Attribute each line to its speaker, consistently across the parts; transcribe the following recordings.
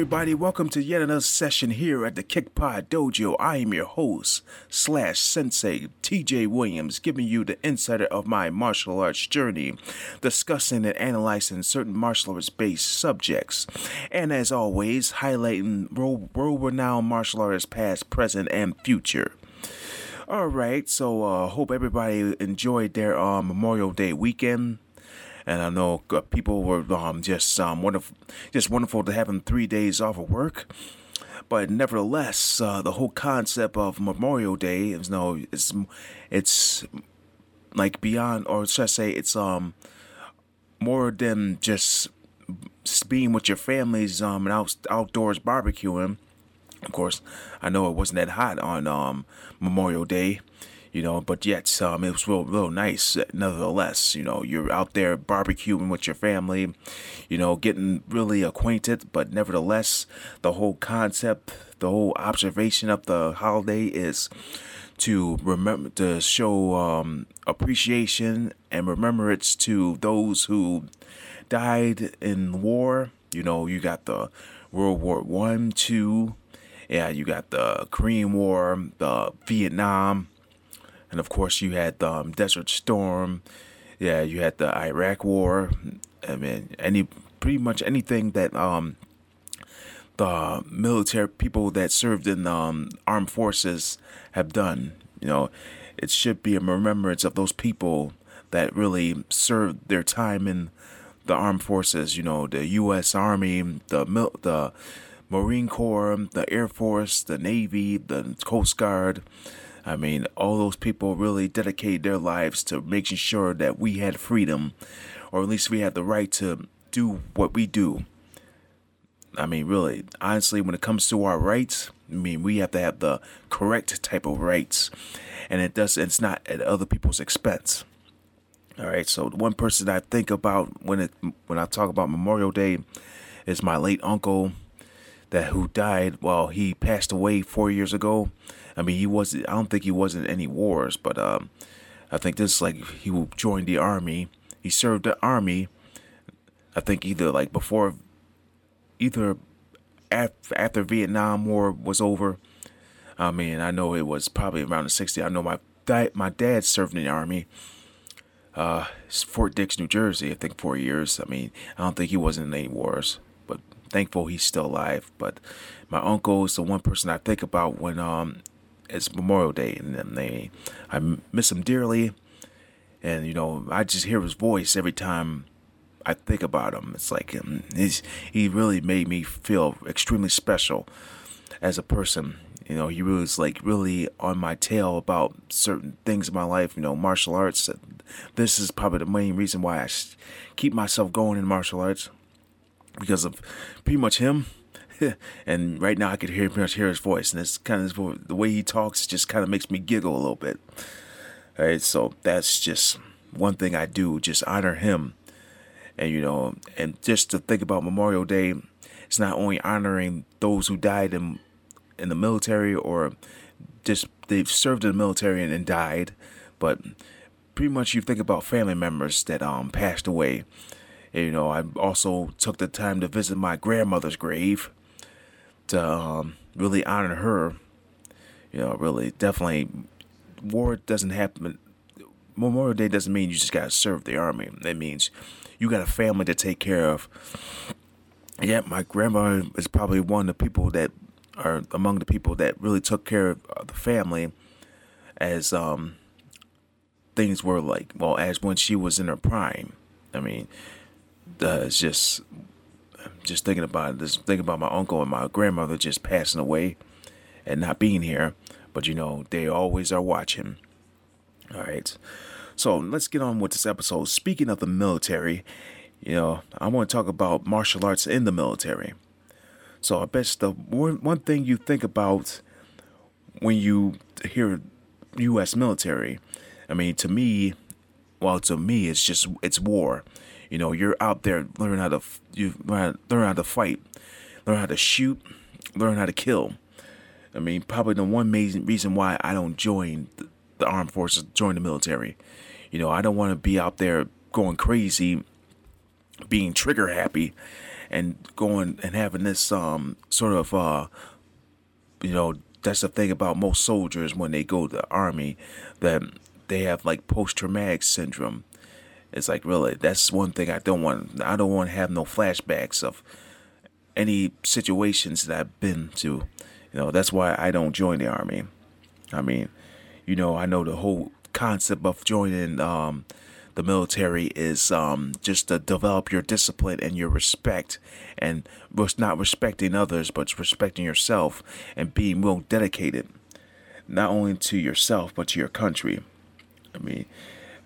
Speaker 1: Everybody. Welcome to yet another session here at the Kickpod Dojo. I am your host slash sensei, TJ Williams, giving you the insider of my martial arts journey, discussing and analyzing certain martial arts based subjects, and as always, highlighting world renowned martial artists past, present, and future. All right, so uh, hope everybody enjoyed their uh, Memorial Day weekend and I know uh, people were um, just um, wonderful, just wonderful to have them three days off of work. But nevertheless, uh, the whole concept of Memorial Day is no, it's it's like beyond, or should I say, it's um more than just being with your families um and out, outdoors barbecuing. Of course, I know it wasn't that hot on um Memorial Day you know, but yet um, it was real, real nice nevertheless. You know, you're out there barbecuing with your family, you know, getting really acquainted, but nevertheless, the whole concept, the whole observation of the holiday is to remember to show um, appreciation and remembrance to those who died in war. You know, you got the World War One, two, yeah, you got the Korean War, the Vietnam and of course you had the um, Desert Storm. Yeah, you had the Iraq War. I mean, any pretty much anything that um the military people that served in um, armed forces have done. You know, it should be a remembrance of those people that really served their time in the armed forces. You know, the U.S. Army, the mil- the Marine Corps, the Air Force, the Navy, the Coast Guard. I mean, all those people really dedicated their lives to making sure that we had freedom, or at least we had the right to do what we do. I mean, really, honestly, when it comes to our rights, I mean, we have to have the correct type of rights, and it does. It's not at other people's expense. All right. So one person I think about when it when I talk about Memorial Day is my late uncle, that who died. Well, he passed away four years ago. I mean, he was. I don't think he was in any wars, but um, I think this like he joined the army. He served the army. I think either like before, either after, Vietnam War was over. I mean, I know it was probably around the 60s. I know my dad, my dad served in the army. Uh, Fort Dix, New Jersey. I think four years. I mean, I don't think he was in any wars, but thankful he's still alive. But my uncle is the one person I think about when um it's Memorial Day, and they I miss him dearly, and you know I just hear his voice every time I think about him. It's like um, he really made me feel extremely special as a person. You know, he was like really on my tail about certain things in my life. You know, martial arts. This is probably the main reason why I keep myself going in martial arts because of pretty much him and right now I could hear pretty much hear his voice, and it's kind of the way he talks just kind of makes me giggle a little bit. All right, so that's just one thing I do, just honor him, and you know, and just to think about Memorial Day, it's not only honoring those who died in in the military or just they've served in the military and, and died, but pretty much you think about family members that um passed away. You know, I also took the time to visit my grandmother's grave to um, really honor her. You know, really, definitely, war doesn't happen. Memorial Day doesn't mean you just gotta serve the army. That means you got a family to take care of. Yeah, my grandma is probably one of the people that are among the people that really took care of the family as um things were like well as when she was in her prime. I mean, uh, it's just just thinking about this, thinking about my uncle and my grandmother just passing away and not being here. But you know, they always are watching. All right. So let's get on with this episode. Speaking of the military, you know, I want to talk about martial arts in the military. So I bet the one, one thing you think about when you hear U.S. military, I mean, to me, well, to me, it's just it's war. You know, you're out there learning how to you learn, how to fight, learn how to shoot, learn how to kill. I mean, probably the one main reason why I don't join the, the armed forces, join the military. You know, I don't want to be out there going crazy, being trigger happy, and going and having this um sort of uh, you know, that's the thing about most soldiers when they go to the army that they have like post traumatic syndrome. It's like really that's one thing I don't want. I don't want to have no flashbacks of any situations that I've been to. You know, that's why I don't join the army. I mean, you know, I know the whole concept of joining um, the military is um, just to develop your discipline and your respect, and not respecting others, but respecting yourself and being well dedicated, not only to yourself but to your country. I mean,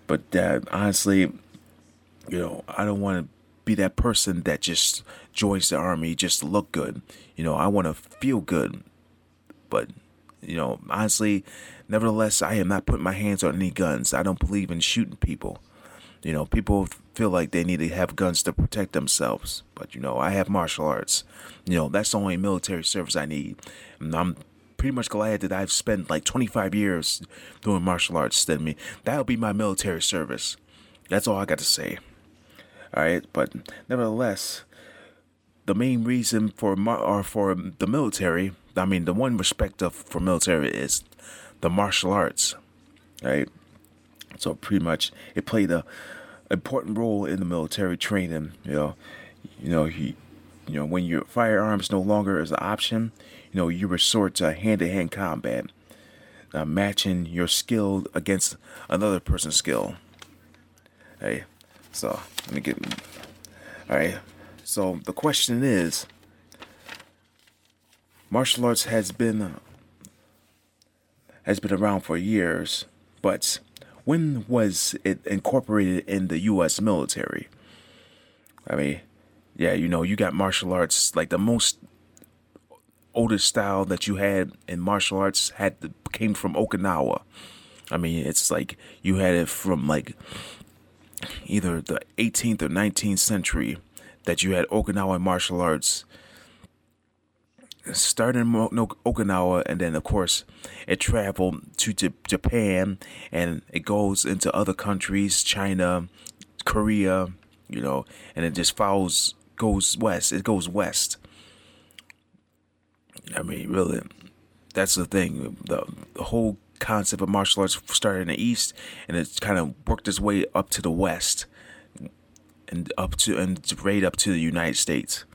Speaker 1: but uh, honestly, you know, I don't want to be that person that just joins the army just to look good. You know, I want to feel good. But, you know, honestly, nevertheless, I am not putting my hands on any guns. I don't believe in shooting people. You know, people feel like they need to have guns to protect themselves. But, you know, I have martial arts. You know, that's the only military service I need. And I'm pretty much glad that I've spent like 25 years doing martial arts. I mean, that'll be my military service. That's all I got to say. All right, but nevertheless, the main reason for or for the military, I mean, the one respect of for military is the martial arts, right? So pretty much, it played a important role in the military training. You know, you know he, you know when your firearms no longer is an option, you know you resort to hand-to-hand combat, uh, matching your skill against another person's skill. Hey, so let me get. All right. So the question is, martial arts has been has been around for years, but when was it incorporated in the U.S. military? I mean, yeah, you know, you got martial arts like the most oldest style that you had in martial arts had came from Okinawa. I mean, it's like you had it from like either the 18th or 19th century that you had Okinawa martial arts started in Okinawa and then of course it traveled to Japan and it goes into other countries China Korea you know and it just follows goes west it goes west I mean really that's the thing the, the whole concept of martial arts started in the east and it's kind of worked its way up to the west and up to and right up to the United States.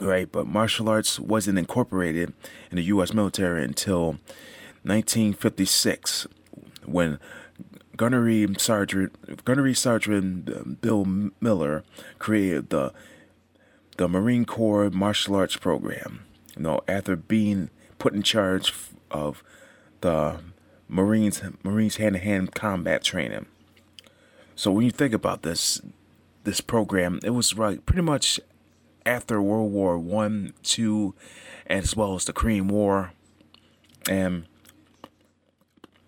Speaker 1: Right, but martial arts wasn't incorporated in the U.S. military until 1956, when Gunnery Sergeant Gunnery Sergeant um, Bill Miller created the the Marine Corps martial arts program. You know, after being put in charge of the Marines Marines hand to hand combat training. So when you think about this this program, it was right pretty much after World War One, Two, as well as the Korean War, and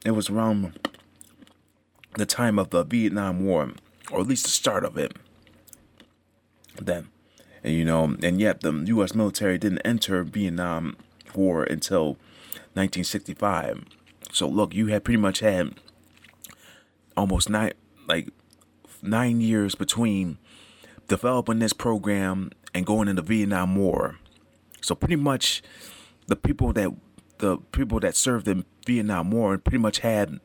Speaker 1: it was around the time of the Vietnam War, or at least the start of it. Then, and you know, and yet the U.S. military didn't enter Vietnam War until 1965. So look, you had pretty much had almost nine, like nine years between developing this program and going into Vietnam War. So pretty much, the people that the people that served in Vietnam War pretty much had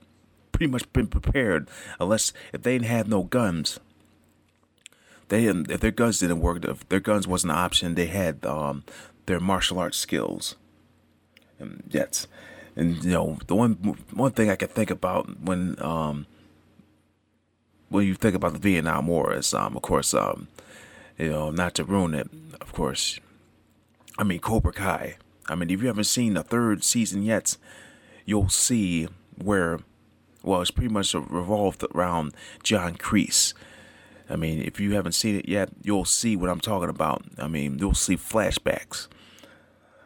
Speaker 1: pretty much been prepared, unless if they didn't have no guns. They if their guns didn't work, if their guns wasn't an option, they had um, their martial arts skills. And yes, and you know the one one thing I can think about when um when you think about the Vietnam War is um of course um you know not to ruin it of course I mean Cobra Kai I mean if you haven't seen the third season yet you'll see where well, it's pretty much revolved around John Kreese. I mean, if you haven't seen it yet, you'll see what I'm talking about. I mean, you'll see flashbacks.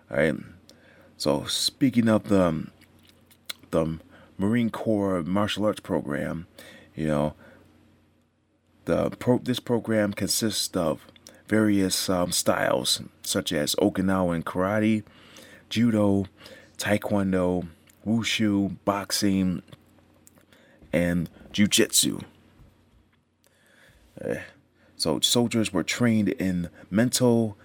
Speaker 1: All right. So speaking of the the Marine Corps martial arts program, you know, the pro, this program consists of various um, styles such as Okinawan karate, judo, taekwondo, wushu, boxing, and jujitsu. Uh, so soldiers were trained in mental,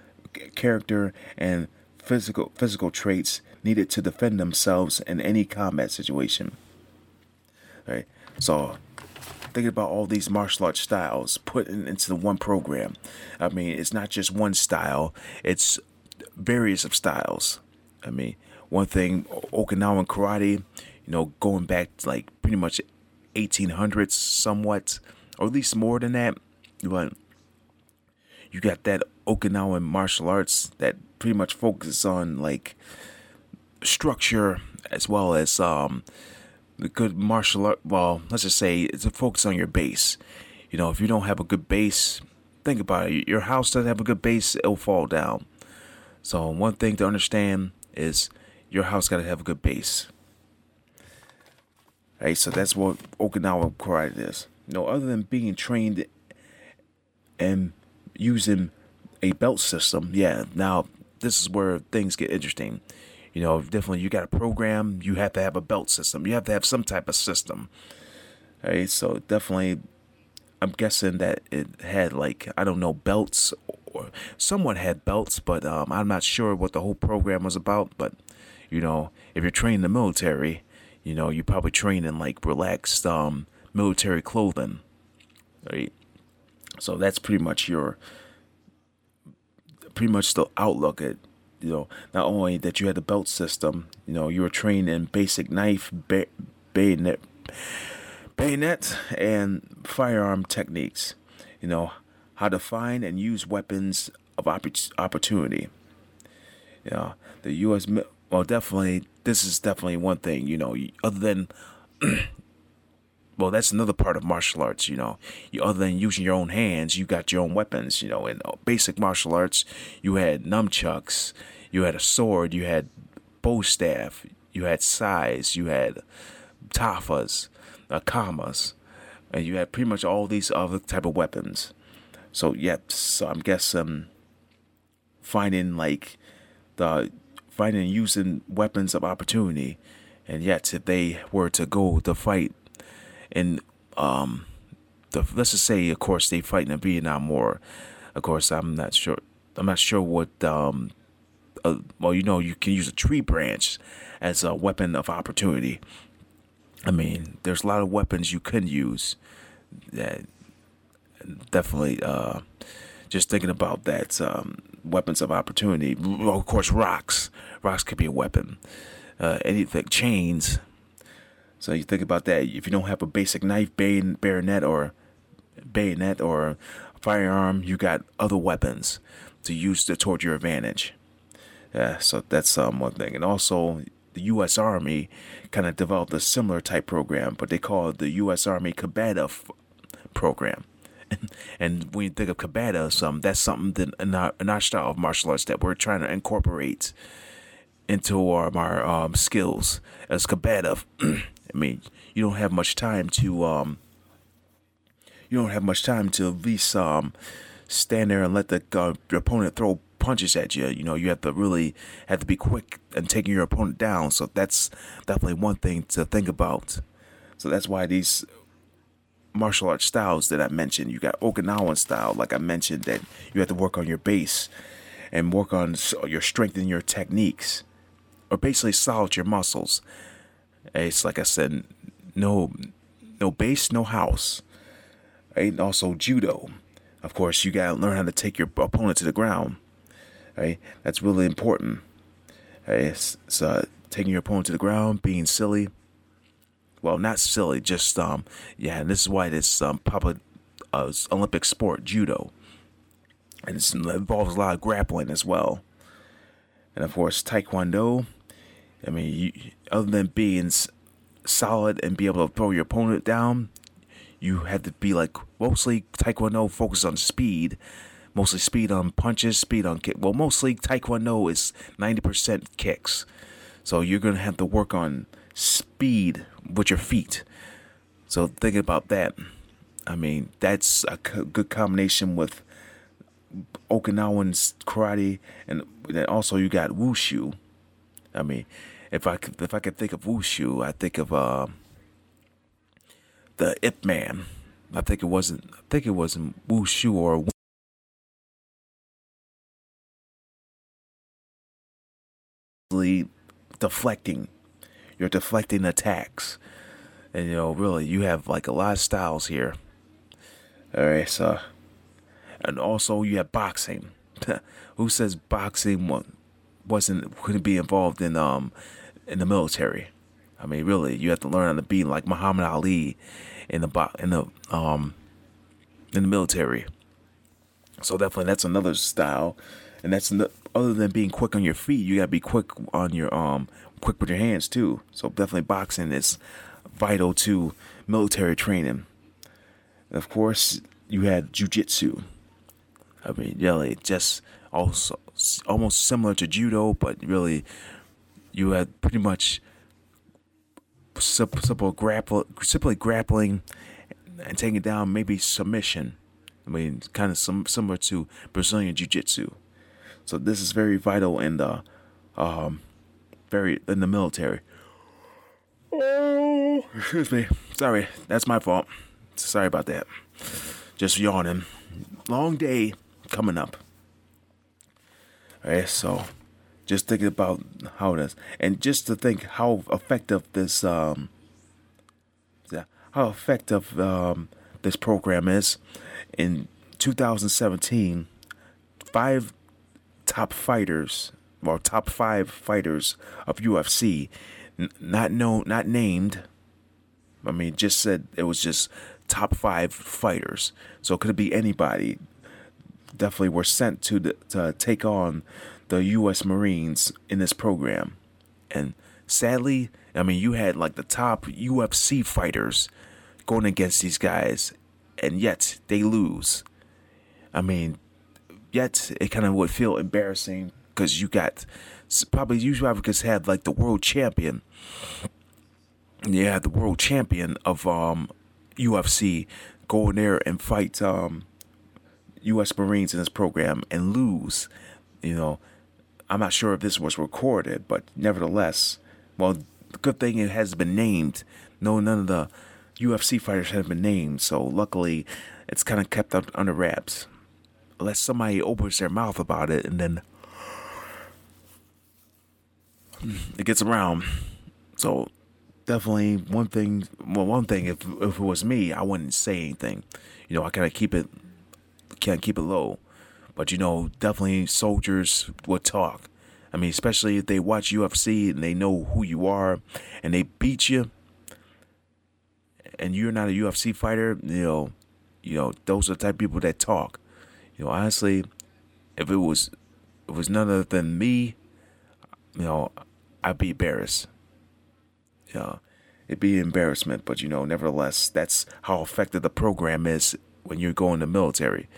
Speaker 1: character, and physical physical traits needed to defend themselves in any combat situation. Right. So thinking about all these martial arts styles put in, into the one program. I mean, it's not just one style; it's various of styles. I mean, one thing Okinawan karate, you know, going back like pretty much 1800s, somewhat, or at least more than that. But you got that Okinawan martial arts that pretty much focuses on like structure as well as um the good martial art. Well, let's just say it's a focus on your base. You know, if you don't have a good base, think about it. Your house doesn't have a good base, it'll fall down. So one thing to understand is your house got to have a good base. Right, so that's what Okinawa karate is. You know, other than being trained and using a belt system, yeah. Now this is where things get interesting. You know, definitely you got a program, you have to have a belt system. You have to have some type of system. Right, so definitely I'm guessing that it had like I don't know belts or someone had belts, but um, I'm not sure what the whole program was about. But you know, if you're trained in the military, you know, you probably train in like relaxed um, military clothing, right? So that's pretty much your, pretty much the outlook at, you know, not only that you had the belt system, you know, you were trained in basic knife, bay- bayonet, bayonet, and firearm techniques. You know, how to find and use weapons of opportunity. You know, the U.S. Well, definitely this is definitely one thing, you know, other than well, that's another part of martial arts, you know. You, other than using your own hands, you got your own weapons, you know. In uh, basic martial arts, you had nunchucks, you had a sword, you had bow staff, you had sais, you had tafas, uh, and you had pretty much all these other type of weapons. So, yep. So I'm guessing finding like the fighting and using weapons of opportunity. And yet, if they were to go to fight in, um, the, let's just say, of course, they fight in the Vietnam War. Of course, I'm not sure. I'm not sure what. Um, uh, well, you know, you can use a tree branch as a weapon of opportunity. I mean, there's a lot of weapons you can use. That definitely. Uh, just thinking about that. Um, weapons of opportunity. Of course, rocks. Rocks could be a weapon. Uh, anything, chains. So you think about that. If you don't have a basic knife, bayonet, or bayonet or firearm, you got other weapons to use to toward your advantage. Yeah, so that's um, one thing. And also, the U.S. Army kind of developed a similar type program, but they call it the U.S. Army Combative program. and when you think of Kabata, some that's something that in our, in our style of martial arts that we're trying to incorporate into our, our um, skills as combative. I mean, you don't have much time to um, you don't have much time to at least um, stand there and let the uh, your opponent throw punches at you. You know, you have to really have to be quick and taking your opponent down. So that's definitely one thing to think about. So that's why these martial arts styles that I mentioned. You got Okinawan style, like I mentioned, that you have to work on your base and work on your strength and your techniques, or basically solid your muscles. It's like I said, no, no base, no house. And also judo. Of course, you gotta learn how to take your opponent to the ground. Right? That's really important. Right? It's, it's uh, taking your opponent to the ground, being silly well, not silly, just um, yeah. And this is why this um public uh, Olympic sport, judo, and it involves a lot of grappling as well. And of course, taekwondo. I mean, you, other than being solid and be able to throw your opponent down, you have to be like mostly Taekwondo focused on speed, mostly speed on punches, speed on kick. Well, mostly Taekwondo is 90% kicks. So you're going to have to work on speed with your feet. So thinking about that, I mean, that's a good combination with Okinawan karate, and then also you got wushu. I mean, if I could, if I could think of wushu, I think of uh, the Ip Man. I think it wasn't. I think it wasn't wushu or. deflecting you're deflecting attacks. And you know really you have like a lot of styles here. All right so and also you have boxing. Who says boxing wasn't couldn't be involved in um in the military? I mean really you have to learn how to be like muhammad ali in the bo- in the um in the military. So definitely that's another style. And that's other than being quick on your feet, you gotta be quick on your um quick with your hands too. So definitely boxing is vital to military training. And of course, you had jujitsu. I mean, really, just also almost similar to judo, but really, you had pretty much simple, grapple, simply grappling and taking down maybe submission. I mean, kind of some, similar to Brazilian jiu-jitsu. So this is very vital in the um very in the military. Oh, excuse me. Sorry, that's my fault. Sorry about that. Just yawning. Long day coming up. All right, so just thinking about how it is, and just to think how effective this um, yeah, how effective um, this program is. In 2017, five top fighters or top five fighters of UFC, n- not known, not named. I mean, just said it was just top five fighters. So could it be anybody? Definitely were sent to the, to take on the U.S. Marines in this program, and sadly, I mean, you had like the top UFC fighters going against these guys, and yet they lose. I mean, yet it kind of would feel embarrassing because you got probably probably because had like the world champion. Yeah, the world champion of um, UFC go in there and fight um, U.S. Marines in this program and lose. You know, I'm not sure if this was recorded, but nevertheless, well, good thing it has been named. No, none of the UFC fighters have been named, so luckily, it's kind of kept under wraps unless somebody opens their mouth about it and then it gets around. So definitely one thing. Well, one thing if if it was me, I wouldn't say anything. You know, I kind of keep it, can't keep it low. But you know, definitely soldiers would talk. I mean, especially if they watch UFC and they know who you are, and they beat you, and you're not a UFC fighter. You know, you know those are the type of people that talk. You know, honestly, if it was if it was none other than me, you know, I'd be embarrassed. Yeah, it'd be embarrassment, but you know, nevertheless, that's how effective the program is when you're going to military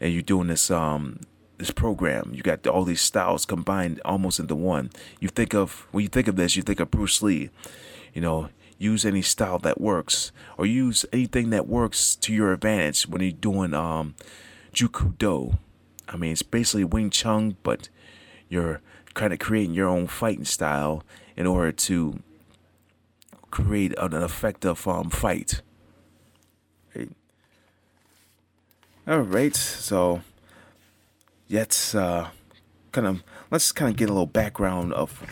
Speaker 1: and you're doing this um this program. You got all these styles combined almost into one. You think of when you think of this, you think of Bruce Lee. You know, use any style that works or use anything that works to your advantage when you're doing um Jeet Kune Do. I mean, it's basically Wing Chun, but you're kind of creating your own fighting style in order to create an effective um, fight. Right. All right, so let's uh, kind of let's kind of get a little background of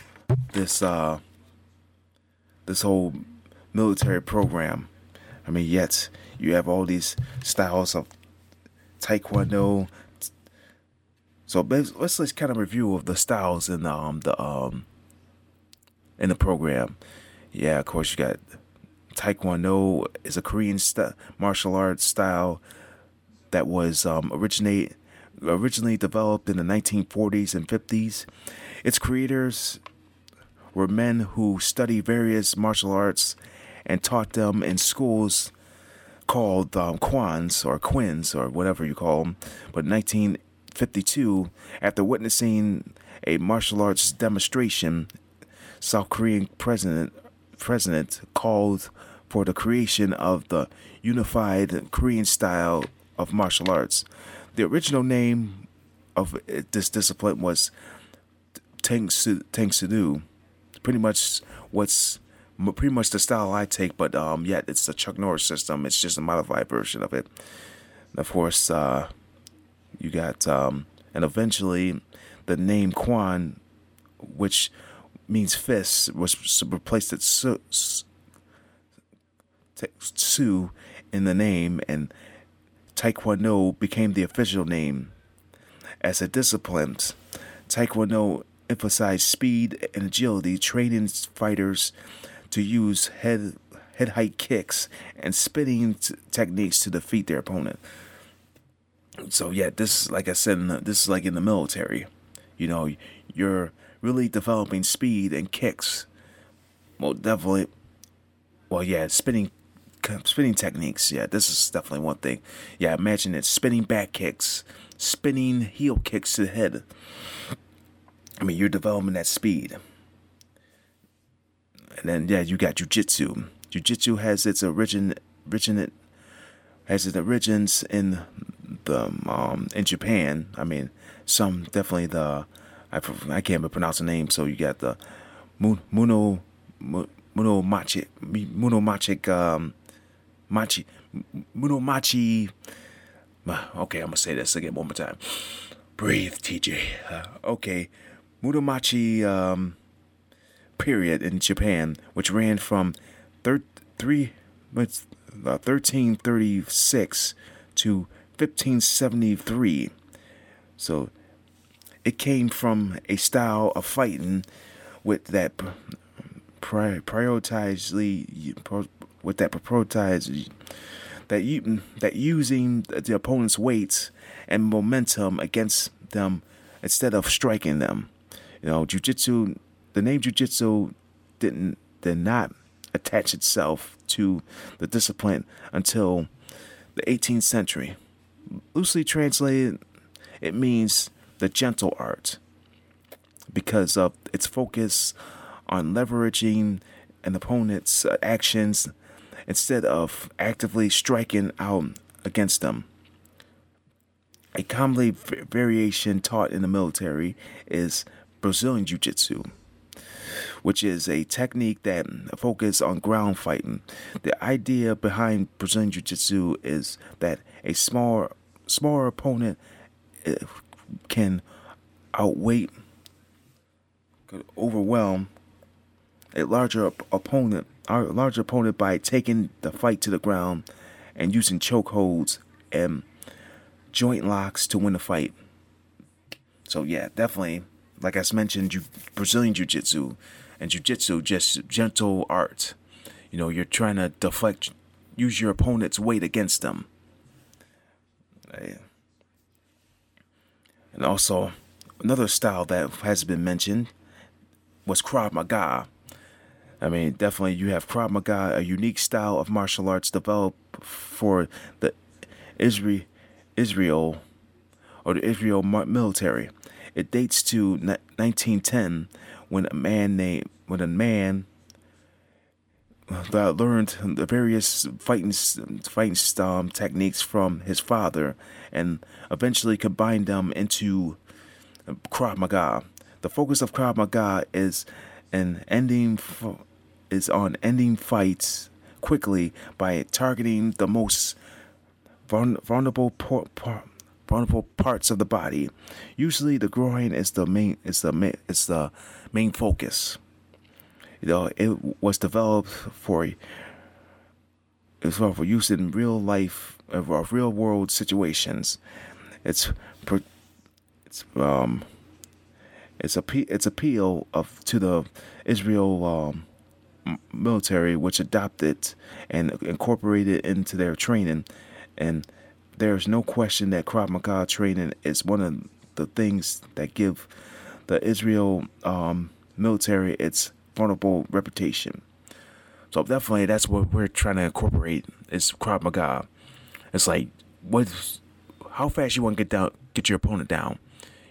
Speaker 1: this uh, this whole military program. I mean, yet you have all these styles of taekwondo. So let's let's kind of review of the styles in the um the um in the program. Yeah, of course you got Taekwondo is a Korean st- martial arts style that was um, originate originally developed in the 1940s and 50s. Its creators were men who studied various martial arts and taught them in schools called um, Kwans or Quins or whatever you call them. But 19 52 after witnessing a martial arts demonstration. South Korean president president called for the creation of the unified Korean style of martial arts. The original name of this discipline was Tang Soo Do. Pretty much what's pretty much the style I take, but um, yet yeah, it's the Chuck Norris system. It's just a modified version of it. Of course, uh, you got um, and eventually the name Kwan, which means fist, was replaced at Su, Su in the name, and Taekwondo became the official name. As a discipline, Taekwondo emphasized speed and agility, training fighters to use head head height kicks and spinning t- techniques to defeat their opponent. So yeah, this like I said, this is like in the military. You know, you're really developing speed and kicks. Well, definitely. Well, yeah, spinning spinning techniques. Yeah, this is definitely one thing. Yeah, imagine it: spinning back kicks, spinning heel kicks to the head. I mean, you're developing that speed. And then yeah, you got jujitsu. Jujitsu has its origin, origin, has its origins in um in Japan. I mean, some definitely the I I can't even pronounce the name. So you got the Muno Muno Machi Muno Machi um Machi Muno Machi. Okay, I'm gonna say this again one more time. Breathe, TJ. Uh, okay, Muromachi um, period in Japan, which ran from thir- three, uh, 1336 to 1573. So it came from a style of fighting with that pri- prioritizely with that prioritized that you that using the opponent's weight and momentum against them instead of striking them. You know, jujitsu. The name jujitsu didn't did not attach itself to the discipline until the 18th century. Loosely translated, it means the gentle art because of its focus on leveraging an opponent's actions instead of actively striking out against them. A commonly variation taught in the military is Brazilian Jiu Jitsu, which is a technique that focuses on ground fighting. The idea behind Brazilian Jiu Jitsu is that a smaller, smaller opponent eh, can outweigh, could overwhelm a larger opponent, a larger opponent by taking the fight to the ground and using chokeholds and joint locks to win the fight. So yeah, definitely like I mentioned, you, Brazilian Jiu Jitsu and Jiu Jitsu, just gentle art. You know, you're trying to deflect, use your opponent's weight against them. And also, another style that has been mentioned was Krav Maga. I mean, definitely you have Krav Maga, a unique style of martial arts developed for the Israel, Israel or the Israel military. It dates to 1910 when a man named when a man that learned the various fighting fighting um, techniques from his father and eventually combined them into Krav Maga. The focus of Krav Maga is an ending is on ending fights quickly by targeting the most vulnerable vulnerable parts of the body. Usually, the groin is the main is the main is the main focus. You know, it was developed for it's for use in real life of real world situations. It's it's um it's a it's appeal of to the Israel um, military, which adopted and incorporated into their training, and there's no question that Krav Maga training is one of the things that give the Israel um, military its vulnerable reputation. So definitely, that's what we're trying to incorporate is Krav Maga. It's like what, how fast you want to get down, get your opponent down.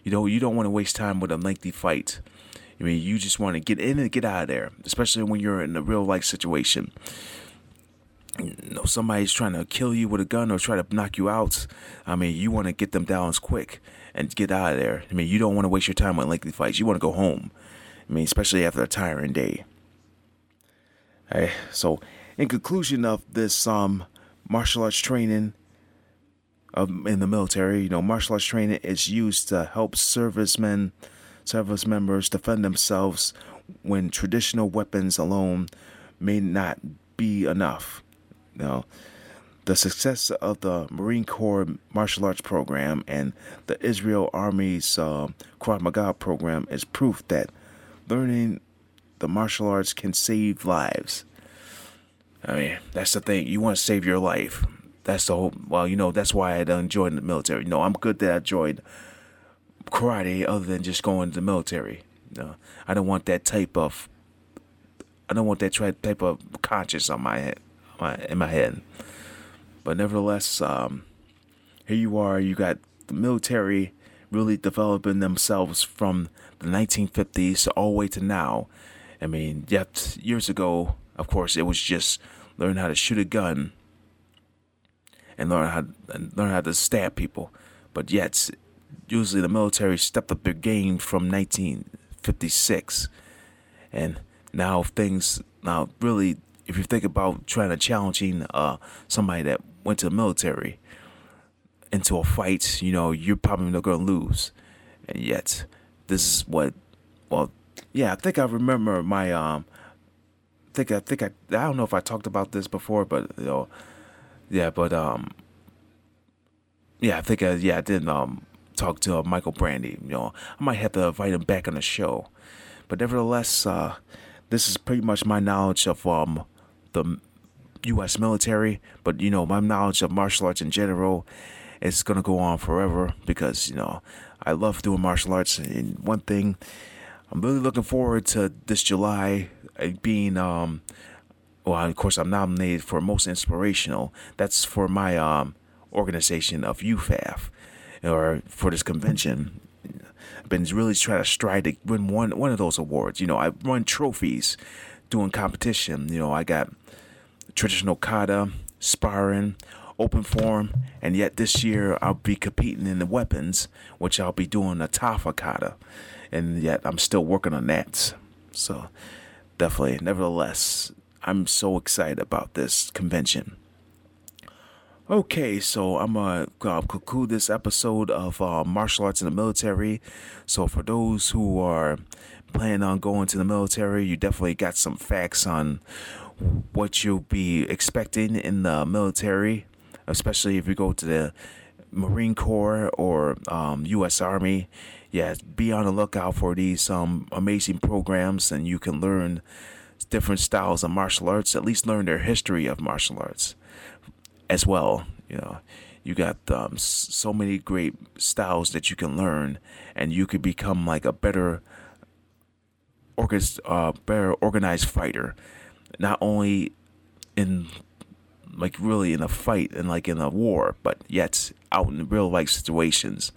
Speaker 1: You know, you don't want to waste time with a lengthy fight. I mean, you just want to get in and get out of there, especially when you're in a real life situation. You know, somebody's trying to kill you with a gun or try to knock you out. I mean, you want to get them down as quick and get out of there. I mean, you don't want to waste your time with lengthy fights. You want to go home. I mean, especially after a tiring day. So in conclusion of this um martial arts training um, in the military, you know, martial arts training is used to help servicemen, service members defend themselves when traditional weapons alone may not be enough. Know, the success of the Marine Corps martial arts program and the Israel Army's uh, Maga program is proof that learning the martial arts can save lives. I mean, that's the thing. You want to save your life. That's the whole. Well, you know, that's why I joined the military. You know, I'm good that I joined karate, other than just going to the military. Know, I don't want that type of. I don't want that type of conscience on my head, my in my head. But nevertheless, um, here you are. You got the military really developing themselves from the 1950s all the way to now. I mean, yet years ago, of course, it was just learn how to shoot a gun and learn how and learn how to stab people. But yet, usually the military stepped up their game from 1956, and now things now really, if you think about trying to challenging uh, somebody that went to the military into a fight, you know, you're probably not going to lose. And yet, this is what, well, yeah, I think I remember my, um, I think I think I, I don't know if I talked about this before, but you know, yeah, but um, yeah, I think I, yeah, I did um talk to uh, Michael Brandy. You know, I might have to invite him back on the show, but nevertheless, uh, this is pretty much my knowledge of um the U.S. military, but you know, my knowledge of martial arts in general is gonna go on forever because you know I love doing martial arts. And one thing, I'm really looking forward to this July uh, being um. Well, of course, I'm nominated for most inspirational. That's for my um organization of UFAF, or for this convention. I've been really trying to strive to win one one of those awards. You know, I won trophies doing competition. You know, I got traditional kata, sparring, open form, and yet this year I'll be competing in the weapons, which I'll be doing a Tafa kata, and yet I'm still working on that. So definitely, nevertheless, I'm so excited about this convention. Okay, so I'm gonna uh, conclude this episode of uh, martial arts in the military. So for those who are planning on going to the military, you definitely got some facts on what you'll be expecting in the military, especially if you go to the Marine Corps or um, U.S. Army. Yeah, be on the lookout for these um, amazing programs, and you can learn different styles of martial arts. At least learn their history of martial arts as well. You know, you got um, so many great styles that you can learn, and you could become like a better, uh, better organized fighter not only in like really in a fight and like in a war, but yet out in real life situations.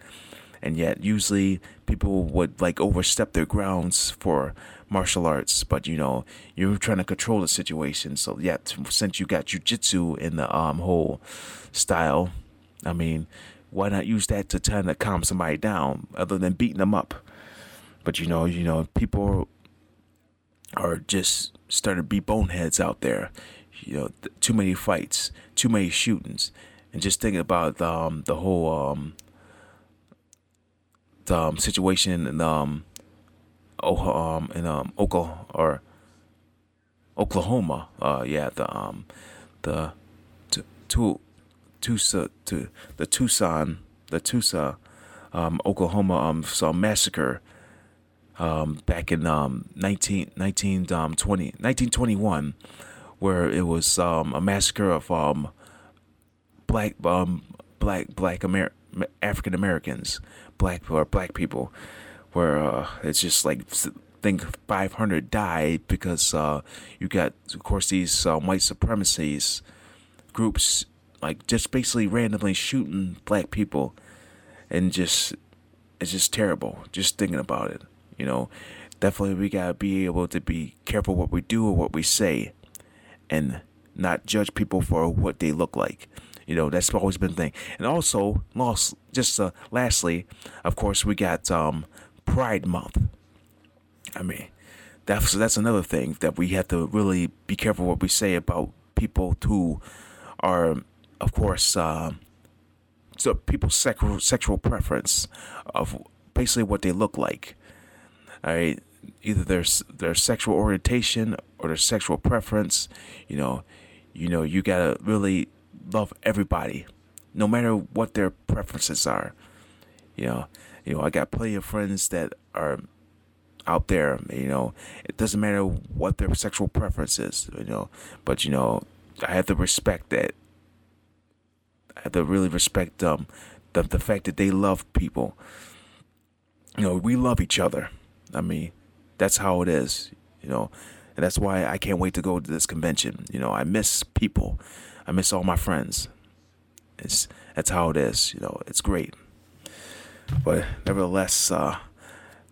Speaker 1: And yet usually people would like overstep their grounds for martial arts, but you know, you're trying to control the situation. So yet since you got jujitsu in the um whole style, I mean, why not use that to try to calm somebody down other than beating them up? But you know, you know, people are just starting to be boneheads out there. You know, th- too many fights, too many shootings, and just thinking about um, the whole um, the um, situation in um, oh, um in um Oklahoma or Oklahoma. Uh, yeah, the um the t- to Tucson to the Tucson the Tucson um, Oklahoma um so massacre um, back in um, 19, 19, um, 20, 1921, where it was um, a massacre of um, black um, black black Amer- African Americans, black or black people, where uh, it's just like think 500 died because uh, you got, of course, these uh, white supremacies groups like just basically randomly shooting black people, and just it's just terrible. Just thinking about it, you know. Definitely, we gotta be able to be careful what we do or what we say, and not judge people for what they look like. You know, that's always been the thing. And also, lost just uh, lastly, of course, we got um, Pride Month. I mean, that's that's another thing that we have to really be careful what we say about people who are, of course, uh, so people's sexual sexual preference of basically what they look like. All right, either their their sexual orientation or their sexual preference. You know, you know, you gotta really love everybody, no matter what their preferences are. You know, you know, I got plenty of friends that are out there. You know, it doesn't matter what their sexual preference is. You know, but you know, I have to respect that. I have to really respect them, the the fact that they love people. You know, we love each other. I mean, that's how it is. You know, and that's why I can't wait to go to this convention. You know, I miss people. I miss all my friends. It's that's how it is. You know, it's great. But nevertheless, uh,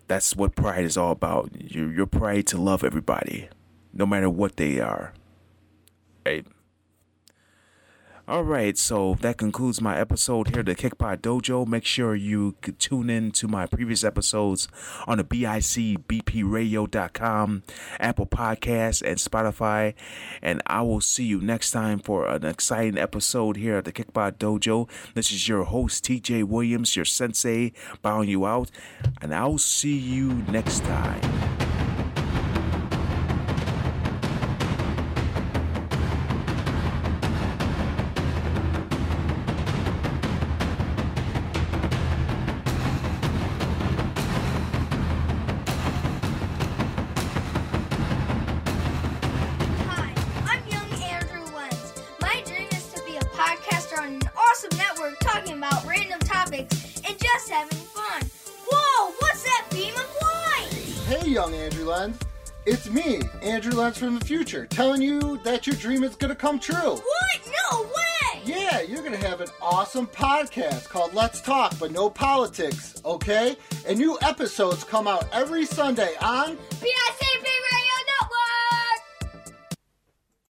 Speaker 1: that's what pride is all about. Your your pride to love everybody, no matter what they are. Right. All right, so that concludes my episode here at the Kick Pod Dojo. Make sure you tune in to my previous episodes on the BICBPRadio.com, Apple Podcasts, and Spotify. And I will see you next time for an exciting episode here at the Kick Pod Dojo. This is your host, TJ Williams, your sensei, bowing you out. And I'll see you next time.
Speaker 2: From the future, telling you that your dream is gonna come true.
Speaker 3: What? No way!
Speaker 2: Yeah, you're gonna have an awesome podcast called Let's Talk, but no politics, okay? And new episodes come out every Sunday on
Speaker 3: BIC